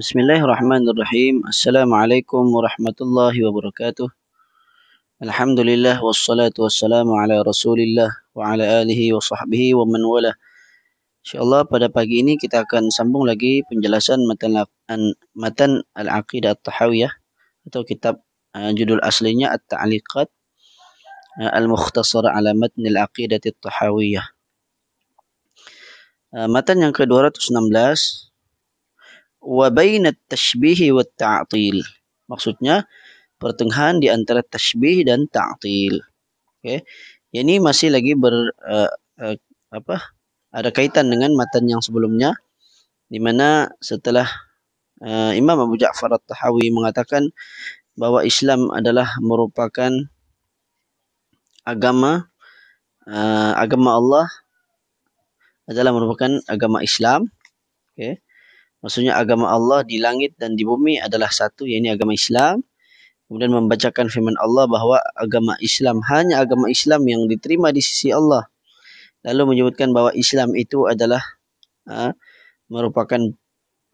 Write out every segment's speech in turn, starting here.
Bismillahirrahmanirrahim. Assalamualaikum warahmatullahi wabarakatuh. Alhamdulillah wassalatu wassalamu ala Rasulillah wa ala alihi wa sahbihi wa man wala. Insyaallah pada pagi ini kita akan sambung lagi penjelasan matan matan al-aqidah at-tahawiyah atau kitab uh, judul aslinya at-ta'liqat uh, al-mukhtasar ala matn al-aqidah at-tahawiyah. Uh, matan yang ke-216 wa bainat tashbih wa ta'til. Maksudnya pertengahan di antara tashbih dan ta'til. Okey. Ini masih lagi ber uh, uh, apa? Ada kaitan dengan matan yang sebelumnya di mana setelah uh, Imam Abu Ja'far At-Tahawi mengatakan bahawa Islam adalah merupakan agama uh, agama Allah adalah merupakan agama Islam. Okey. Maksudnya agama Allah di langit dan di bumi adalah satu, yakni agama Islam. Kemudian membacakan firman Allah bahawa agama Islam hanya agama Islam yang diterima di sisi Allah. Lalu menyebutkan bahawa Islam itu adalah uh, merupakan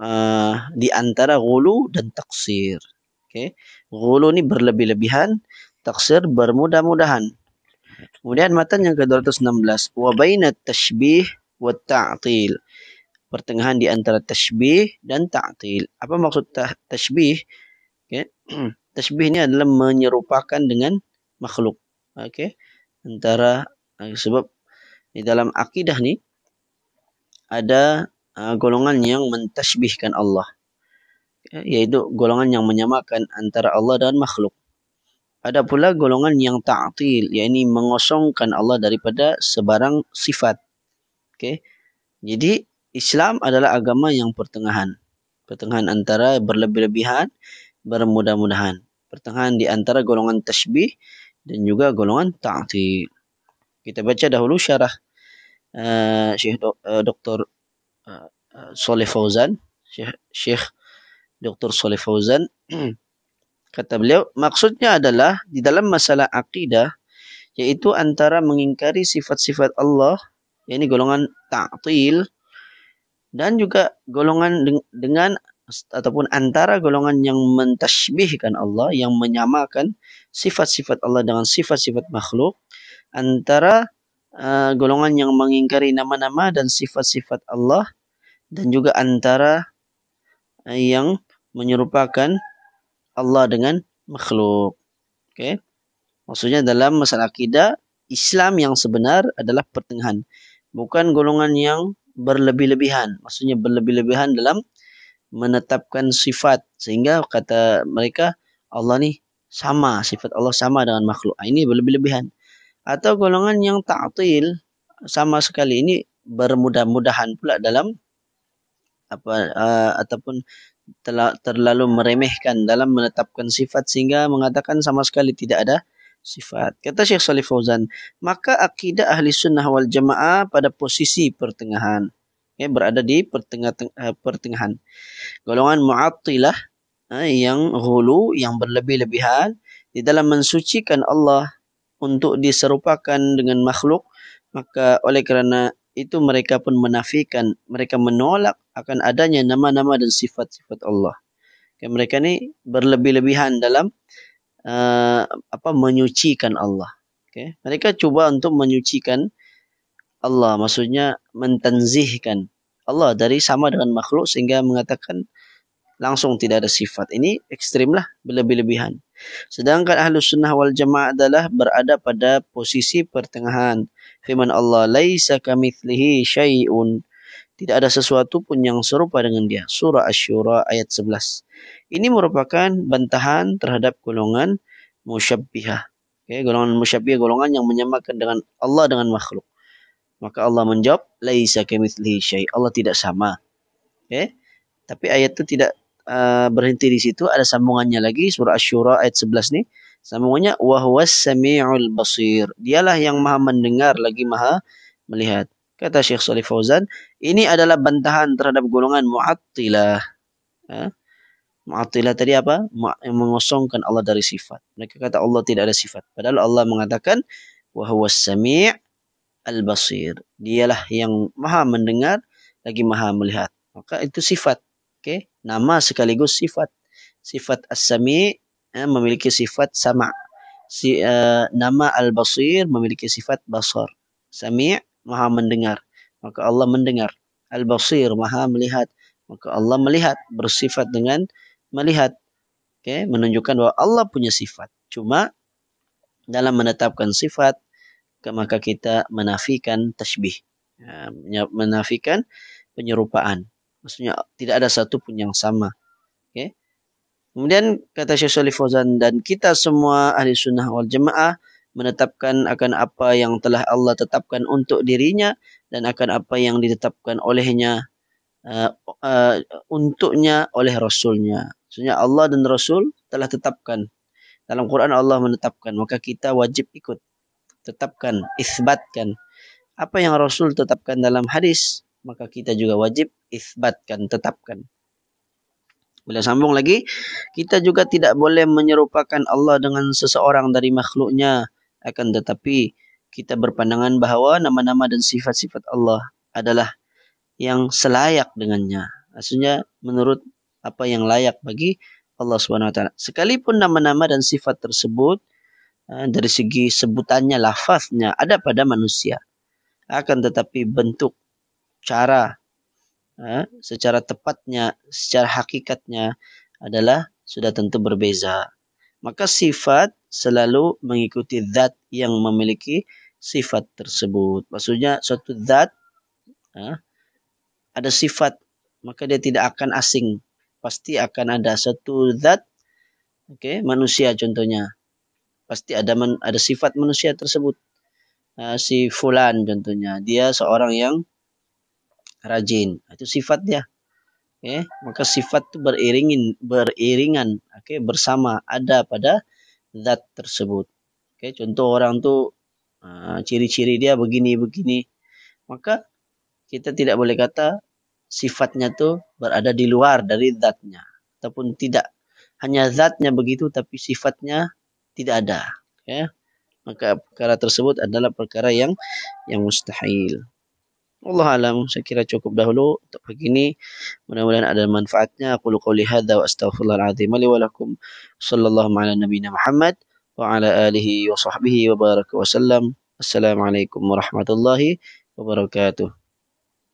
uh, di antara gulu dan taksir. Okay. Gulu ni berlebih-lebihan, taksir bermudah-mudahan. Kemudian matan yang ke-216. Wa bainat tashbih wa ta'til pertengahan di antara tashbih dan ta'til. Apa maksud tashbih? Okay. tashbih ni adalah menyerupakan dengan makhluk. Okay. Antara uh, sebab di dalam akidah ni ada uh, golongan yang mentashbihkan Allah. Okay. Iaitu golongan yang menyamakan antara Allah dan makhluk. Ada pula golongan yang ta'til, yakni mengosongkan Allah daripada sebarang sifat. Okay. Jadi Islam adalah agama yang pertengahan. Pertengahan antara berlebih-lebihan, bermudah-mudahan. Pertengahan di antara golongan tashbih dan juga golongan ta'ati. Kita baca dahulu syarah uh, Syekh uh, Dr. Uh, Saleh Fauzan. Syekh, Syekh Dr. Saleh Fauzan. Kata beliau, maksudnya adalah di dalam masalah akidah, yaitu antara mengingkari sifat-sifat Allah, yakni golongan ta'til, dan juga golongan dengan ataupun antara golongan yang mentashbihkan Allah yang menyamakan sifat-sifat Allah dengan sifat-sifat makhluk antara uh, golongan yang mengingkari nama-nama dan sifat-sifat Allah dan juga antara uh, yang menyerupakan Allah dengan makhluk. Okey. Maksudnya dalam masalah akidah Islam yang sebenar adalah pertengahan. Bukan golongan yang berlebih-lebihan. Maksudnya berlebih-lebihan dalam menetapkan sifat. Sehingga kata mereka Allah ni sama. Sifat Allah sama dengan makhluk. Ini berlebih-lebihan. Atau golongan yang ta'atil sama sekali. Ini bermudah-mudahan pula dalam apa uh, ataupun terlalu meremehkan dalam menetapkan sifat sehingga mengatakan sama sekali tidak ada sifat. Kata Syekh Salih Fauzan, maka akidah ahli sunnah wal jamaah pada posisi pertengahan. Ya, berada di pertengah, eh, pertengahan. Golongan mu'attilah eh, yang hulu, yang berlebih-lebihan di dalam mensucikan Allah untuk diserupakan dengan makhluk, maka oleh kerana itu mereka pun menafikan, mereka menolak akan adanya nama-nama dan sifat-sifat Allah. Okay, mereka ni berlebih-lebihan dalam uh, apa menyucikan Allah. Okay. Mereka cuba untuk menyucikan Allah, maksudnya mentanzihkan Allah dari sama dengan makhluk sehingga mengatakan langsung tidak ada sifat. Ini ekstrimlah berlebih-lebihan. Sedangkan ahlu sunnah wal jamaah adalah berada pada posisi pertengahan. Firman Allah, Laisa kamithlihi syai'un. Tidak ada sesuatu pun yang serupa dengan dia. Surah Ash-Shura ayat 11. Ini merupakan bantahan terhadap golongan musyabbihah. Okay, golongan musyabbihah golongan yang menyamakan dengan Allah dengan makhluk. Maka Allah menjawab, laisa kamitslihi syai. Allah tidak sama. Okay? Tapi ayat itu tidak uh, berhenti di situ, ada sambungannya lagi surah Asy-Syura ayat 11 ni. Sambungannya wa huwas samiul basir. Dialah yang Maha mendengar lagi Maha melihat Kata Syekh Salih Fauzan, ini adalah bantahan terhadap golongan Mu'attilah. Ha? Mu'attilah tadi apa? Yang mengosongkan Allah dari sifat. Mereka kata Allah tidak ada sifat. Padahal Allah mengatakan, وَهُوَ السَّمِيعِ الْبَصِيرِ Dialah yang maha mendengar, lagi maha melihat. Maka itu sifat. Okay, nama sekaligus sifat. Sifat as-sami eh, memiliki sifat sama. Si, uh, nama al-basir memiliki sifat basar. Sami' maha mendengar. Maka Allah mendengar. Al-basir maha melihat. Maka Allah melihat bersifat dengan melihat. Okay, menunjukkan bahawa Allah punya sifat. Cuma dalam menetapkan sifat maka kita menafikan tashbih. Ya, menafikan penyerupaan. Maksudnya tidak ada satu pun yang sama. Okay. Kemudian kata Syekh Salih Fauzan dan kita semua ahli sunnah wal jemaah menetapkan akan apa yang telah Allah tetapkan untuk dirinya dan akan apa yang ditetapkan olehnya uh, uh, untuknya oleh Rasulnya. Maksudnya Allah dan Rasul telah tetapkan. Dalam Quran Allah menetapkan. Maka kita wajib ikut. Tetapkan. Isbatkan. Apa yang Rasul tetapkan dalam hadis. Maka kita juga wajib isbatkan. Tetapkan. Boleh sambung lagi. Kita juga tidak boleh menyerupakan Allah dengan seseorang dari makhluknya. Akan tetapi kita berpandangan bahawa nama-nama dan sifat-sifat Allah adalah yang selayak dengannya. Maksudnya menurut apa yang layak bagi Allah SWT. Sekalipun nama-nama dan sifat tersebut eh, dari segi sebutannya, lafaznya ada pada manusia. Akan tetapi bentuk, cara, eh, secara tepatnya, secara hakikatnya adalah sudah tentu berbeza. Maka sifat selalu mengikuti zat yang memiliki sifat tersebut. Maksudnya suatu zat eh, ada sifat maka dia tidak akan asing. Pasti akan ada satu zat okey manusia contohnya. Pasti ada ada sifat manusia tersebut. Uh, si fulan contohnya. Dia seorang yang rajin. Itu sifat dia okey maka sifat itu beriringin beriringan okey bersama ada pada zat tersebut. Okey contoh orang tu uh, ciri-ciri dia begini begini. Maka kita tidak boleh kata sifatnya tu berada di luar dari zatnya. Ataupun tidak. Hanya zatnya begitu tapi sifatnya tidak ada. Ya maka perkara tersebut adalah perkara yang yang mustahil Allah alam saya kira cukup dahulu untuk pagi ini. Mudah-mudahan ada manfaatnya. Aku lu qouli hadza wa astaghfirullahal azim. Li wa lakum sallallahu ala nabiyyina Muhammad wa ala alihi wa sahbihi wa baraka wa sallam. Assalamualaikum warahmatullahi wabarakatuh